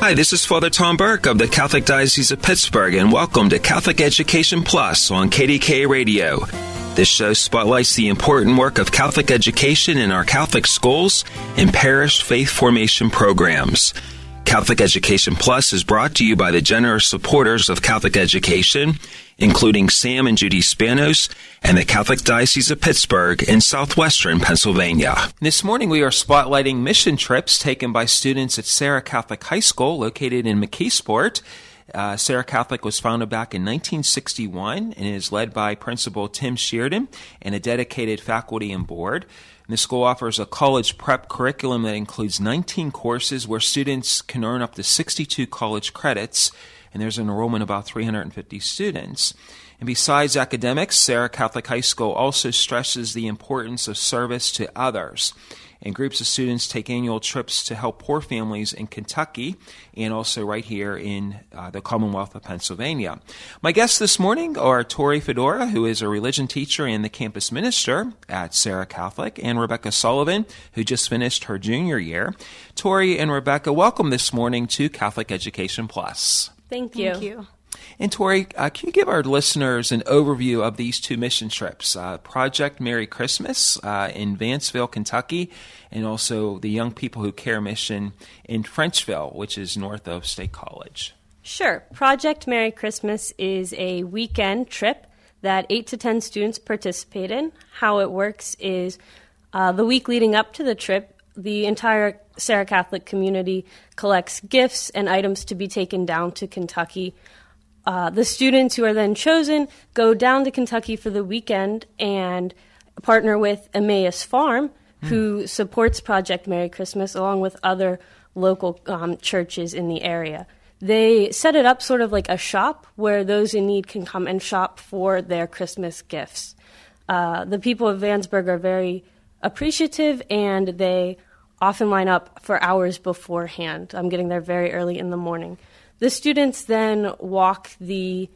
Hi, this is Father Tom Burke of the Catholic Diocese of Pittsburgh, and welcome to Catholic Education Plus on KDKA Radio. This show spotlights the important work of Catholic education in our Catholic schools and parish faith formation programs. Catholic Education Plus is brought to you by the generous supporters of Catholic education, including Sam and Judy Spanos and the Catholic Diocese of Pittsburgh in southwestern Pennsylvania. This morning we are spotlighting mission trips taken by students at Serra Catholic High School located in McKeesport. Uh, Serra Catholic was founded back in 1961 and is led by Principal Tim Sheardon and a dedicated faculty and board. And the school offers a college prep curriculum that includes 19 courses where students can earn up to 62 college credits, and there's an enrollment of about 350 students. And besides academics, Serra Catholic High School also stresses the importance of service to others and groups of students take annual trips to help poor families in Kentucky and also right here in uh, the Commonwealth of Pennsylvania. My guests this morning are Tori Fedora, who is a religion teacher and the campus minister at Serra Catholic, and Rebecca Sullivan, who just finished her junior year. Tori and Rebecca, welcome this morning to Catholic Education Plus. Thank you. Thank you. And Tori, uh, can you give our listeners an overview of these two mission trips? Uh, Project Merry Christmas uh, in Vanceville, Kentucky, and also the Young People Who Care mission in Frenchville, which is north of State College. Sure. Project Merry Christmas is a weekend trip that 8 to 10 students participate in. How it works is uh, the week leading up to the trip, the entire Serra Catholic community collects gifts and items to be taken down to Kentucky uh, the students who are then chosen go down to Kentucky for the weekend and partner with Emmaus Farm, mm. who supports Project Merry Christmas along with other local um, churches in the area. They set it up sort of like a shop where those in need can come and shop for their Christmas gifts. Uh, the people of Vanceburg are very appreciative and they often line up for hours beforehand. I'm getting there very early in the morning. The students then walk the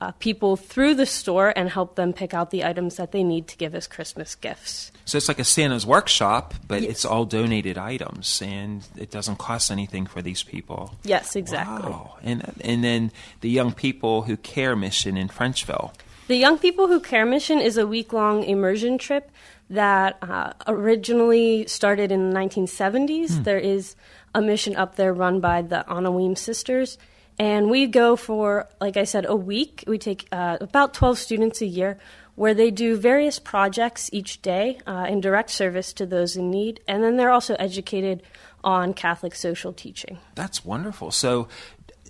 uh, people through the store and help them pick out the items that they need to give as Christmas gifts. So it's like a Santa's workshop, but yes. it's all donated items, and it doesn't cost anything for these people. Yes, exactly. Wow. And and then the young people who care mission in Frenchville. The Young People Who Care mission is a week long immersion trip that uh, originally started in the 1970s. Hmm. There is a mission up there run by the Anna Weems sisters. And we go for, like I said, a week. We take uh, about 12 students a year where they do various projects each day uh, in direct service to those in need. And then they're also educated on Catholic social teaching. That's wonderful. So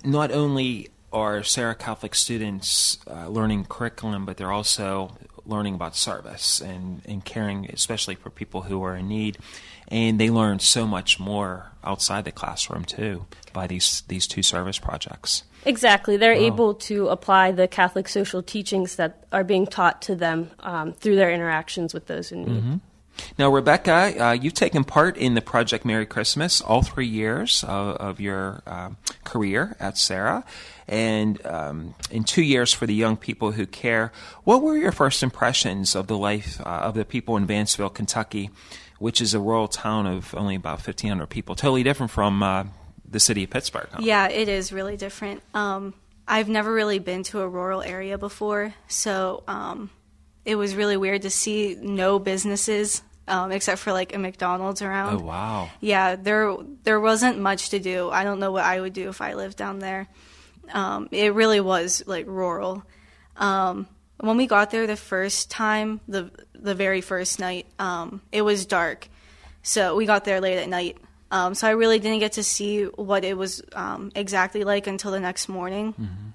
not only are Serra Catholic students uh, learning curriculum, but they're also learning about service and, and caring, especially for people who are in need. And they learn so much more outside the classroom too by these these two service projects. Exactly, they're wow. able to apply the Catholic social teachings that are being taught to them um, through their interactions with those in need. Mm-hmm. Now, Rebecca, uh, you've taken part in the Project Merry Christmas all three years of, of your uh, career at Serra, and um, in two years for the young people who care. What were your first impressions of the life uh, of the people in Vanceville, Kentucky, which is a rural town of only about 1,500 people? Totally different from uh, the city of Pittsburgh. Huh? Yeah, it is really different. Um, I've never really been to a rural area before, so um, it was really weird to see no businesses um, except for like a McDonald's around. Oh wow! Yeah, there there wasn't much to do. I don't know what I would do if I lived down there. Um, it really was like rural. Um, when we got there the first time, the the very first night, um, it was dark, so we got there late at night. Um, so I really didn't get to see what it was um, exactly like until the next morning. Mm-hmm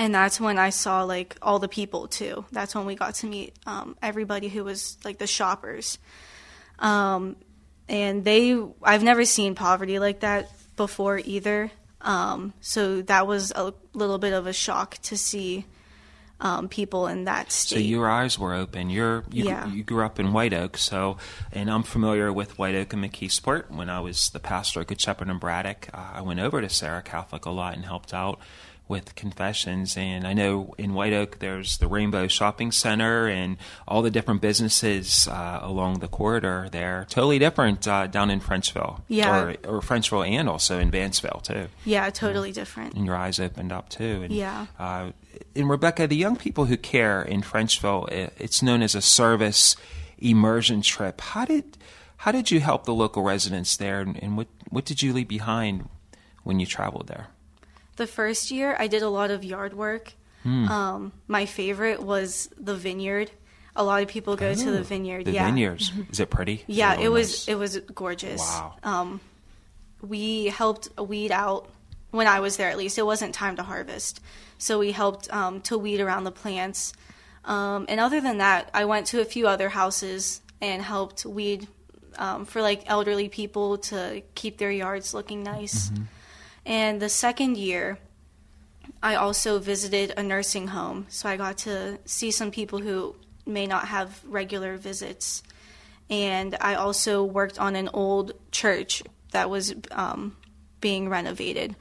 and that's when I saw like all the people too. That's when we got to meet um, everybody who was like the shoppers. Um, and they, I've never seen poverty like that before either. Um, so that was a little bit of a shock to see um, people in that state. So your eyes were open. You're you, Yeah. you grew up in White Oak, so and I'm familiar with White Oak and McKeesport. When I was the pastor at Good Shepherd and Braddock, uh, I went over to Serra Catholic a lot and helped out with confessions. And I know in White Oak there's the Rainbow Shopping Center and all the different businesses uh, along the corridor there. Totally different uh, down in Frenchville, Yeah. or, or Frenchville, and also in Vanceville too yeah, totally different. and your eyes opened up too. And, Yeah. Uh, and Rebecca, the young people who care in Frenchville, it's known as a service immersion trip. How did how did you help the local residents there, and, and what what did you leave behind when you traveled there? The first year, I did a lot of yard work. Hmm. Um, my favorite was the vineyard. A lot of people go to the vineyard. The yeah. vineyards. Is it pretty? Yeah, Is it was nice? it was gorgeous. Wow. Um, we helped weed out when I was there. At least it wasn't time to harvest, so we helped um, to weed around the plants. Um, and other than that, I went to a few other houses and helped weed um, for like elderly people to keep their yards looking nice. And the second year, I also visited a nursing home, so I got to see some people who may not have regular visits. And I also worked on an old church that was um, being renovated.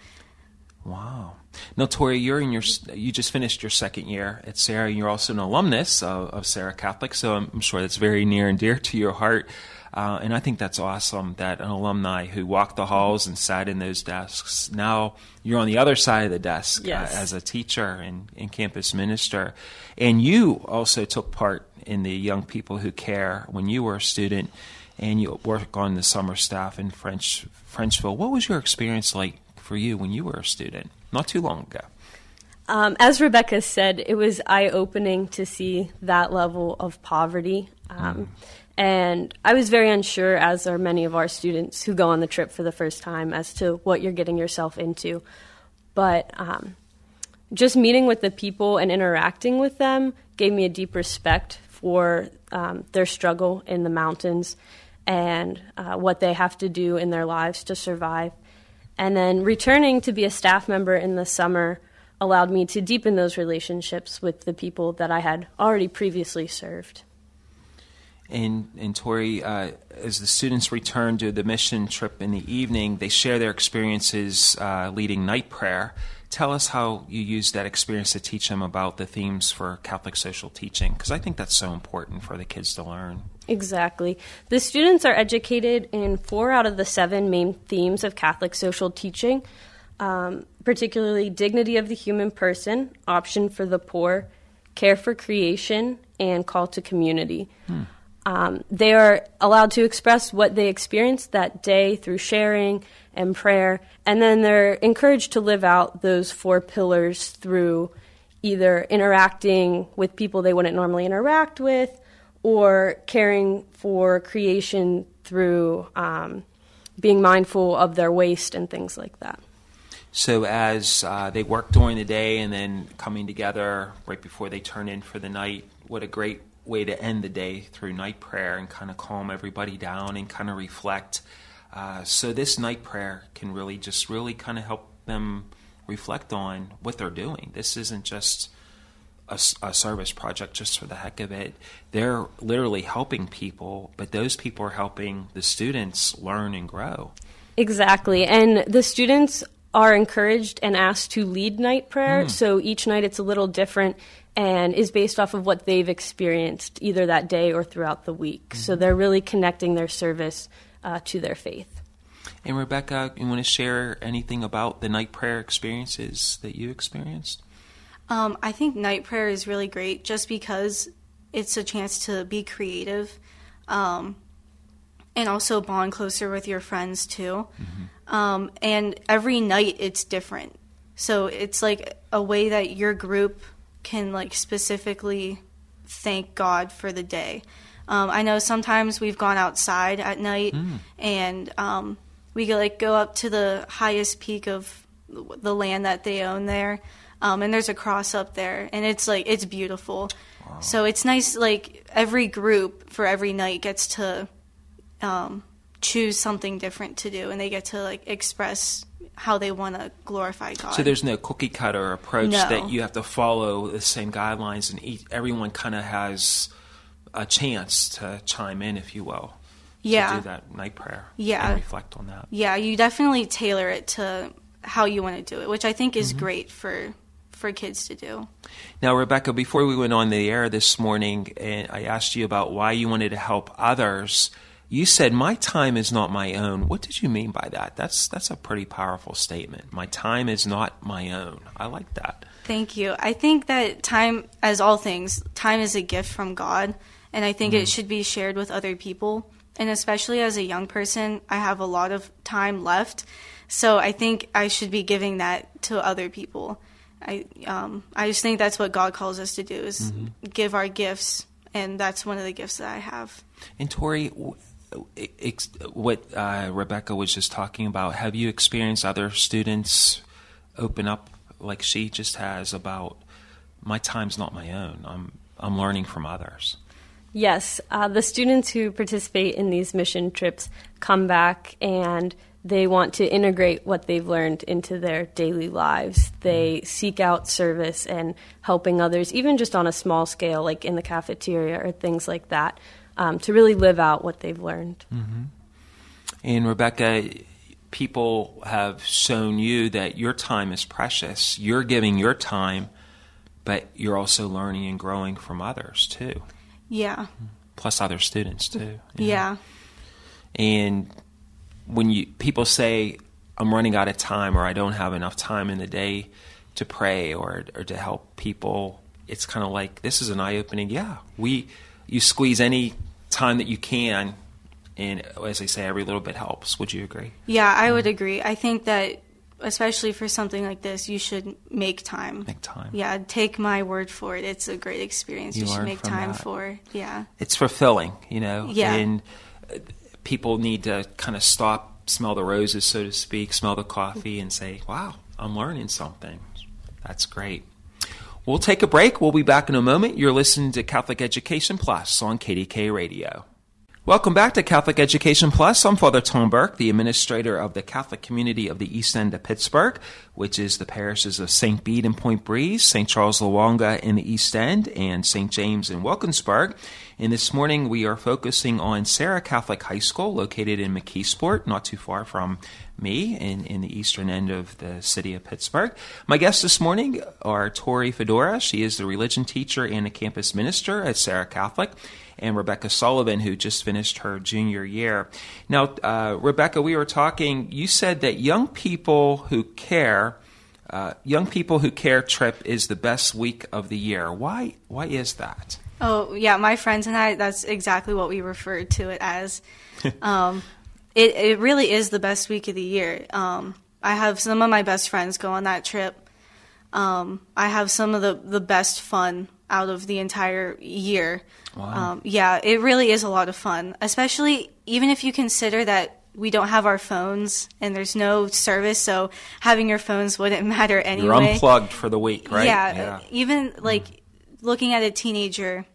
Wow. Now, Tori, you're in your you just finished your second year at Serra, and you're also an alumnus of, of Serra Catholic, so I'm, I'm sure that's very near and dear to your heart. Uh, and I think that's awesome that an alumni who walked the halls and sat in those desks. Now you're on the other side of the desk Yes. uh, as a teacher and, and campus minister, and you also took part in the Young People Who Care when you were a student, and you work on the summer staff in French Frenchville. What was your experience like for you when you were a student? Not too long ago. Um, as Rebecca said, it was eye opening to see that level of poverty. Um, And I was very unsure, as are many of our students who go on the trip for the first time, as to what you're getting yourself into. But um, just meeting with the people and interacting with them gave me a deep respect for um, their struggle in the mountains and uh, what they have to do in their lives to survive. And then returning to be a staff member in the summer allowed me to deepen those relationships with the people that I had already previously served. And, and Tori, uh, as the students return to the mission trip in the evening, they share their experiences uh, leading night prayer. Tell us how you use that experience to teach them about the themes for Catholic social teaching, because I think that's so important for the kids to learn. Exactly. The students are educated in four out of the seven main themes of Catholic social teaching, um, particularly dignity of the human person, option for the poor, care for creation, and call to community. Um, they are allowed to express what they experienced that day through sharing and prayer, and then they're encouraged to live out those four pillars through either interacting with people they wouldn't normally interact with or caring for creation through um, being mindful of their waste and things like that. So as uh, they work during the day and then coming together right before they turn in for the night, what a great way to end the day through night prayer and kind of calm everybody down and kind of reflect. Uh, so this night prayer can really just really kind of help them reflect on what they're doing. This isn't just a service project just for the heck of it. They're literally helping people, but those people are helping the students learn and grow. Exactly. And the students are encouraged and asked to lead night prayer. So each night it's a little different and is based off of what they've experienced either that day or throughout the week. So they're really connecting their service uh, to their faith. And Rebecca, you want to share anything about the night prayer experiences that you experienced? Um, I think night prayer is really great just because it's a chance to be creative um, and also bond closer with your friends too. Um, and every night it's different. So it's like a way that your group can like specifically thank God for the day. Um, I know sometimes we've gone outside at night and um, we go, like go up to the highest peak of the land that they own there, um, and there's a cross up there, and it's like it's beautiful. So it's nice. Like every group for every night gets to um, choose something different to do, and they get to like express how they want to glorify God. So there's no cookie cutter approach No. that you have to follow the same guidelines, and each, everyone kind of has a chance to chime in, if you will. Yeah. To do that night prayer. Yeah. And reflect on that. yeah, you definitely tailor it to how you want to do it, which I think Mm-hmm. is great for for kids to do. Now, Rebecca, before we went on the air this morning, and I asked you about why you wanted to help others. You said, "My time is not my own." What did you mean by that? That's that's a pretty powerful statement. My time is not my own. I like that. Thank you. I think that time, as all things, time is a gift from God, and I think it should be shared with other people. And especially as a young person, I have a lot of time left, so I think I should be giving that to other people. I um, I just think that's what God calls us to do is give our gifts, and that's one of the gifts that I have. And Tori, ex- what uh, Rebecca was just talking about, have you experienced other students open up like she just has about my time's not my own. I'm I'm learning from others. Yes, uh, the students who participate in these mission trips come back and they want to integrate what they've learned into their daily lives. They seek out service and helping others, even just on a small scale, like in the cafeteria or things like that, um, to really live out what they've learned. And Rebecca, people have shown you that your time is precious. You're giving your time, but you're also learning and growing from others too, Yeah, plus other students too. yeah, And when you people say I'm running out of time or I don't have enough time in the day to pray or or to help people, it's kind of like this is an eye opening. Yeah, we you squeeze any time that you can, and as I say, every little bit helps. Would you agree? yeah. I would agree. I think that especially for something like this, you should make time. Make time. Yeah, take my word for it. It's a great experience. You You, should make time that. for. Yeah. It's fulfilling, you know. Yeah. And people need to kind of stop, smell the roses, so to speak, smell the coffee, and say, "Wow, I'm learning something." That's great. We'll take a break. We'll be back in a moment. You're listening to Catholic Education Plus on KDKA Radio. Welcome back to Catholic Education Plus. I'm Father Tom Burke, the administrator of the Catholic community of the East End of Pittsburgh, which is the parishes of St. Bede and Point Breeze, St. Charles Lwanga in the East End, and St. James in Wilkinsburg. And this morning we are focusing on Serra Catholic High School, located in McKeesport, not too far from me in, in the eastern end of the city of Pittsburgh. My guests this morning are Tori Fedora. She is the religion teacher and a campus minister at Serra Catholic and Rebecca Sullivan, who just finished her junior year. Now, uh, Rebecca, we were talking. You said that young people who care, uh, young people who care trip is the best week of the year. Why? Why is that? Oh, yeah. My friends and I, that's exactly what we refer to it as. um, it, it really is the best week of the year. Um, I have some of my best friends go on that trip. Um, I have some of the, the best fun out of the entire year. Um, yeah, it really is a lot of fun, especially even if you consider that we don't have our phones and there's no service, so having your phones wouldn't matter anyway. You're unplugged for the week, right? Yeah, even like looking at a teenager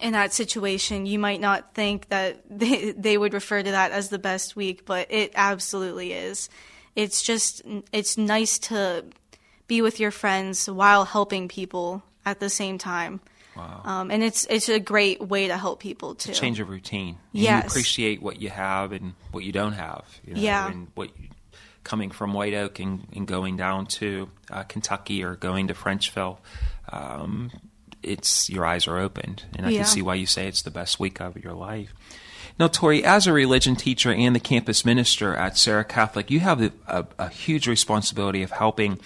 in that situation, you might not think that they, they would refer to that as the best week, but it absolutely is. It's just, it's nice to be with your friends while helping people at the same time. Wow. Um, and it's it's a great way to help people too. Change of routine. And You appreciate what you have and what you don't have. You know, Yeah. And what you, coming from White Oak and, and going down to uh, Kentucky or going to Frenchville, um, it's your eyes are opened, and I Yeah. can see why you say it's the best week of your life. Now, Tori, as a religion teacher and the campus minister at Serra Catholic, you have a, a, a huge responsibility of helping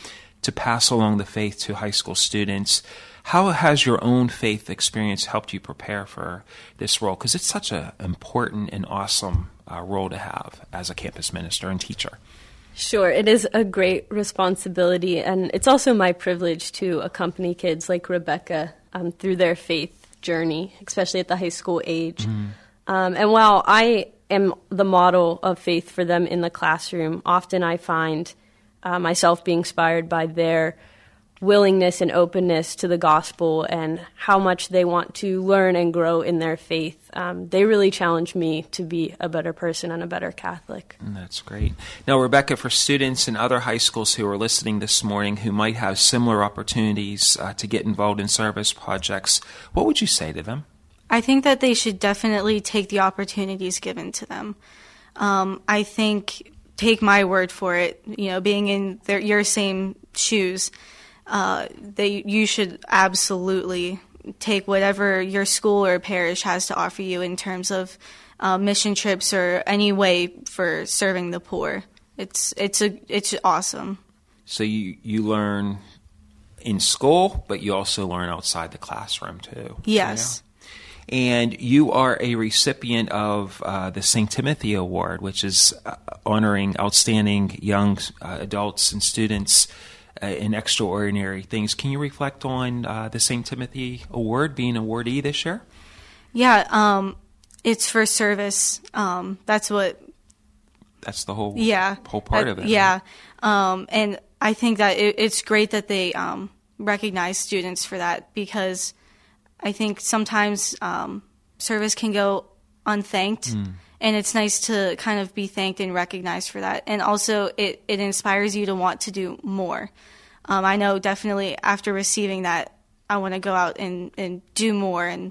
to pass along the faith to high school students. How has your own faith experience helped you prepare for this role? Because it's such an important and awesome uh, role to have as a campus minister and teacher. Sure, it is a great responsibility, and it's also my privilege to accompany kids like Rebecca um, through their faith journey, especially at the high school age. Um, and while I am the model of faith for them in the classroom, often I find uh, myself being inspired by their willingness and openness to the gospel and how much they want to learn and grow in their faith. Um, they really challenge me to be a better person and a better Catholic. That's great. Now, Rebecca, for students in other high schools who are listening this morning who might have similar opportunities uh, to get involved in service projects, what would you say to them? I think that they should definitely take the opportunities given to them. Um, I think, take my word for it, you know, being in their, your same shoes, uh, they you should absolutely take whatever your school or parish has to offer you in terms of uh, mission trips or any way for serving the poor. It's it's a it's awesome. So you you learn in school, but you also learn outside the classroom too. Yes. Yeah. And you are a recipient of uh, the St. Timothy Award, which is uh, honoring outstanding young uh, adults and students in extraordinary things. Can you reflect on uh, the St. Timothy Award being awardee this year? Yeah, um, it's for service. Um, that's what. That's the whole yeah whole part of it. Yeah, right? um, and I think that it, it's great that they um, recognize students for that because I think sometimes um, service can go unthanked. Mm and it's nice to kind of be thanked and recognized for that. And also, it, it inspires you to want to do more. Um, I know definitely after receiving that, I want to go out and, and do more and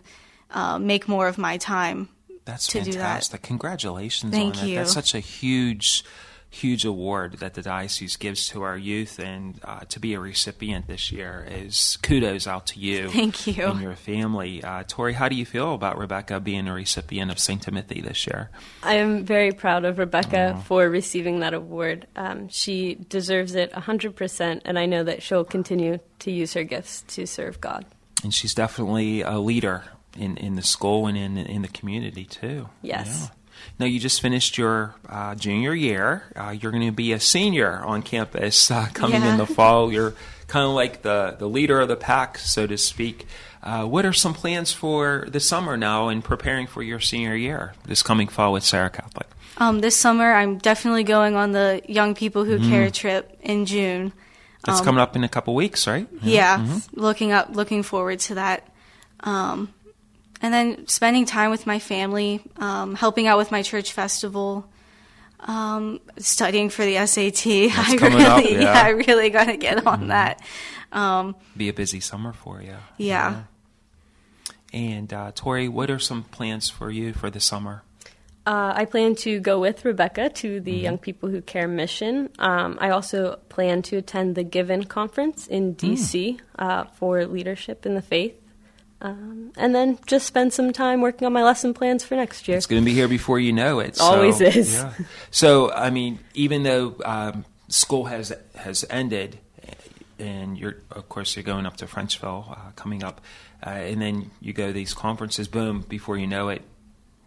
uh, make more of my time. That's to fantastic. Do that. Congratulations Thank on you. That's such a huge huge award that the diocese gives to our youth, and uh, to be a recipient this year is kudos out to you. Thank you. And your family. Uh, Tori, how do you feel about Rebecca being a recipient of St. Timothy this year? I am very proud of Rebecca oh. for receiving that award. Um, she deserves it 100%, and I know that she'll continue to use her gifts to serve God. And she's definitely a leader in, in the school and in, in the community, too. Yes. Yeah. Now, you just finished your uh, junior year. Uh, you're going to be a senior on campus uh, coming yeah. in the fall. You're kind of like the, the leader of the pack, so to speak. Uh, what are some plans for the summer now in preparing for your senior year this coming fall with Serra Catholic? Um, this summer, I'm definitely going on the Young People Who mm. Care trip in June. It's um, coming up in a couple weeks, right? Yeah, yeah mm-hmm. looking up, looking forward to that. Um, and then spending time with my family, um, helping out with my church festival, um, studying for the SAT. That's I really, up, yeah. yeah. I really got to get on mm-hmm. that. Um, Be a busy summer for you. Yeah. yeah. And uh, Tori, what are some plans for you for the summer? Uh, I plan to go with Rebecca to the mm-hmm. Young People Who Care mission. Um, I also plan to attend the Given conference in DC mm. uh, for leadership in the faith. Um, and then just spend some time working on my lesson plans for next year. It's going to be here before you know it. So, Always is. Yeah. So, I mean, even though um, school has has ended, and you're of course you're going up to Frenchville uh, coming up, uh, and then you go to these conferences. Boom! Before you know it,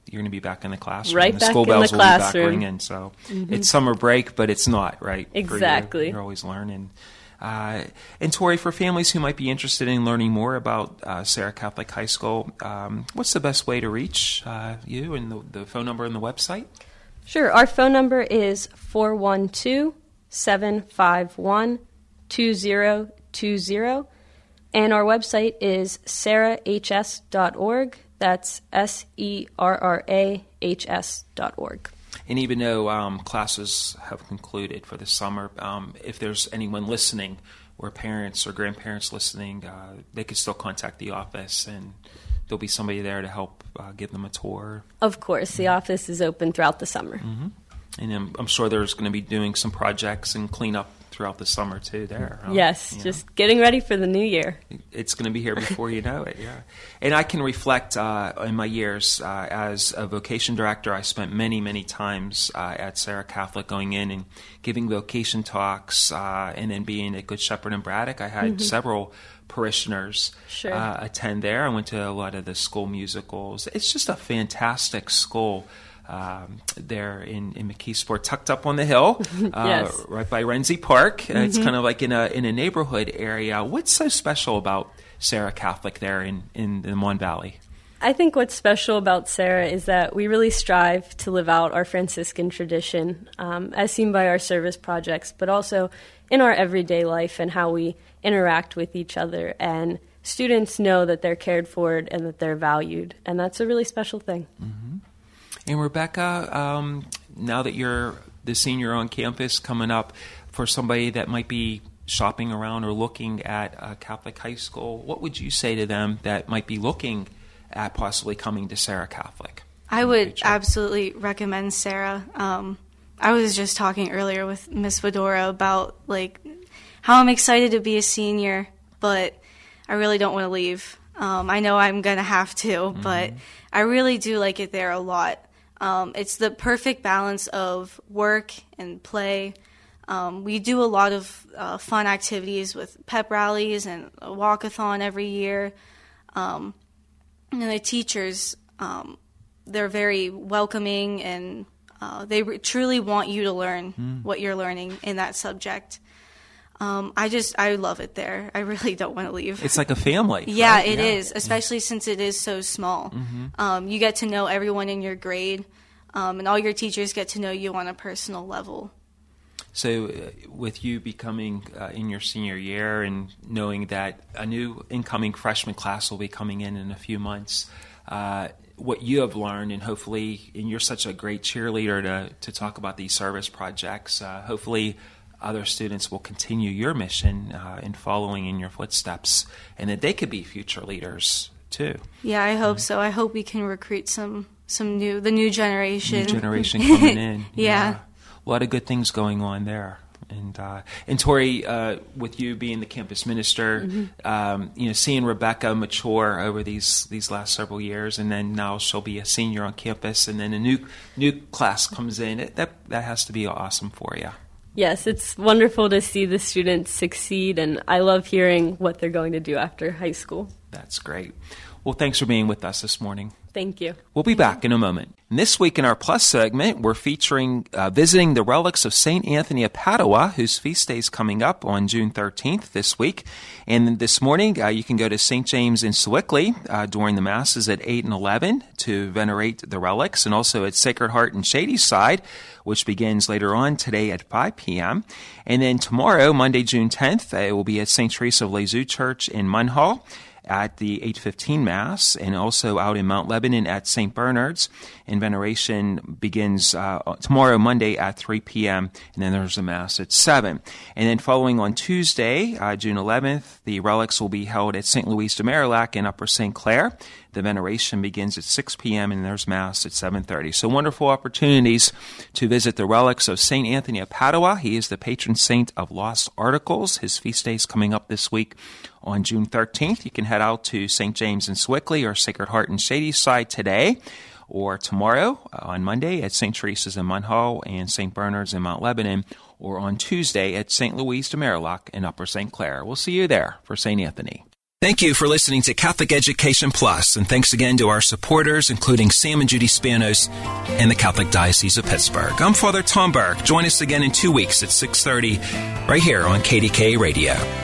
you're going to be back in the classroom. Right the back school in bells the will classroom. be back ringing. So mm-hmm. it's summer break, but it's not right. Exactly. You. You're always learning. Uh, and Tori, for families who might be interested in learning more about uh, Serra Catholic High School, um, what's the best way to reach uh, you and the, the, phone number and the website? Sure. Our phone number is 412 751 2020. And our website is serrahs.org. That's S E R R A H S dot org. And even though um, classes have concluded for the summer, um, if there's anyone listening or parents or grandparents listening, uh, they can still contact the office and there'll be somebody there to help uh, give them a tour. Of course, the office is open throughout the summer. Mm-hmm. And I'm, I'm, sure there's going to be doing some projects and cleanup throughout the summer too. There, yes, just know. getting ready for the new year. It's going to be here before you know it. Yeah, and I can reflect uh, in my years uh, as a vocation director. I spent many, many times uh, at Serra Catholic, going in and giving vocation talks, uh, and then being at Good Shepherd and Braddock. I had mm-hmm. several parishioners sure. Uh, attend there. I went to a lot of the school musicals. It's just a fantastic school um, there in, in McKeesport, tucked up on the hill, uh, yes. right by Renzie Park. Mm-hmm. It's kind of like in a in a neighborhood area. What's so special about Serra Catholic there in, in the Mon Valley? I think what's special about Serra is that we really strive to live out our Franciscan tradition, um, as seen by our service projects, but also in our everyday life and how we interact with each other. And students know that they're cared for and that they're valued, and that's a really special thing. Mm-hmm. And Rebecca, um, now that you're the senior on campus coming up, for somebody that might be shopping around or looking at a Catholic high school, what would you say to them that might be looking at possibly coming to Serra Catholic? I would absolutely recommend Serra. Um, I was just talking earlier with Miss Fedora about like how I'm excited to be a senior, but I really don't want to leave. Um, I know I'm gonna have to, mm-hmm. but I really do like it there a lot. Um, it's the perfect balance of work and play. Um, we do a lot of uh, fun activities with pep rallies and a walkathon every year. Um, and the teachers, um, they're very welcoming and uh, they re- truly want you to learn mm. what you're learning in that subject. Um, I just I love it there. I really don't want to leave. It's like a family. yeah, right? it yeah. is, especially yeah. since it is so small. Mm-hmm. Um, you get to know everyone in your grade, um, and all your teachers get to know you on a personal level. So, uh, with you becoming uh, in your senior year and knowing that a new incoming freshman class will be coming in in a few months, uh, what you have learned, and hopefully, and you're such a great cheerleader to, to talk about these service projects, uh, hopefully, other students will continue your mission uh, in following in your footsteps, and that they could be future leaders too. Yeah, I hope so. I hope we can recruit some some new the new generation. New generation coming in. yeah. yeah a lot of good things going on there. And uh, and Tori, uh, with you being the campus minister, mm-hmm. um, you know, seeing Rebecca mature over these these last several years, and then now she'll be a senior on campus, and then a new new class comes in. It, that that has to be awesome for you. Yes, it's wonderful to see the students succeed, and I love hearing what they're going to do after high school. That's great. Well, thanks for being with us this morning. Thank you. We'll be back in a moment. And this week in our Plus segment, we're featuring uh, visiting the relics of St. Anthony of Padua, whose feast day is coming up on June 13th this week. And this morning, uh, you can go to St. James in Sewickley uh, during the Masses at 8 and 11 to venerate the relics, and also at Sacred Heart in Shadyside, which begins later on today at 5 p.m. And then tomorrow, Monday, June 10th, uh, it will be at St. Teresa of Lisieux Church in Munhall at the 815 Mass and also out in Mount Lebanon at St. Bernard's. And veneration begins uh, tomorrow, Monday at 3 p.m., and then there's a Mass at 7. And then following on Tuesday, uh, June 11th, the relics will be held at St. Louise de Marillac in Upper St. Clair. The veneration begins at 6 p.m. and there's Mass at 7.30. So wonderful opportunities to visit the relics of St. Anthony of Padua. He is the patron saint of lost articles. His feast day is coming up this week on June 13th. You can head out to St. James in Sewickley or Sacred Heart in Shadyside today or tomorrow uh, on Monday at St. Teresa's in Munhall and St. Bernard's in Mount Lebanon or on Tuesday at St. Louise de Marillac in Upper St. Clair. We'll see you there for St. Anthony. Thank you for listening to Catholic Education Plus, and thanks again to our supporters, including Sam and Judy Spanos and the Catholic Diocese of Pittsburgh. I'm Father Tom Burke. Join us again in two weeks at 6.30 right here on KDKA Radio.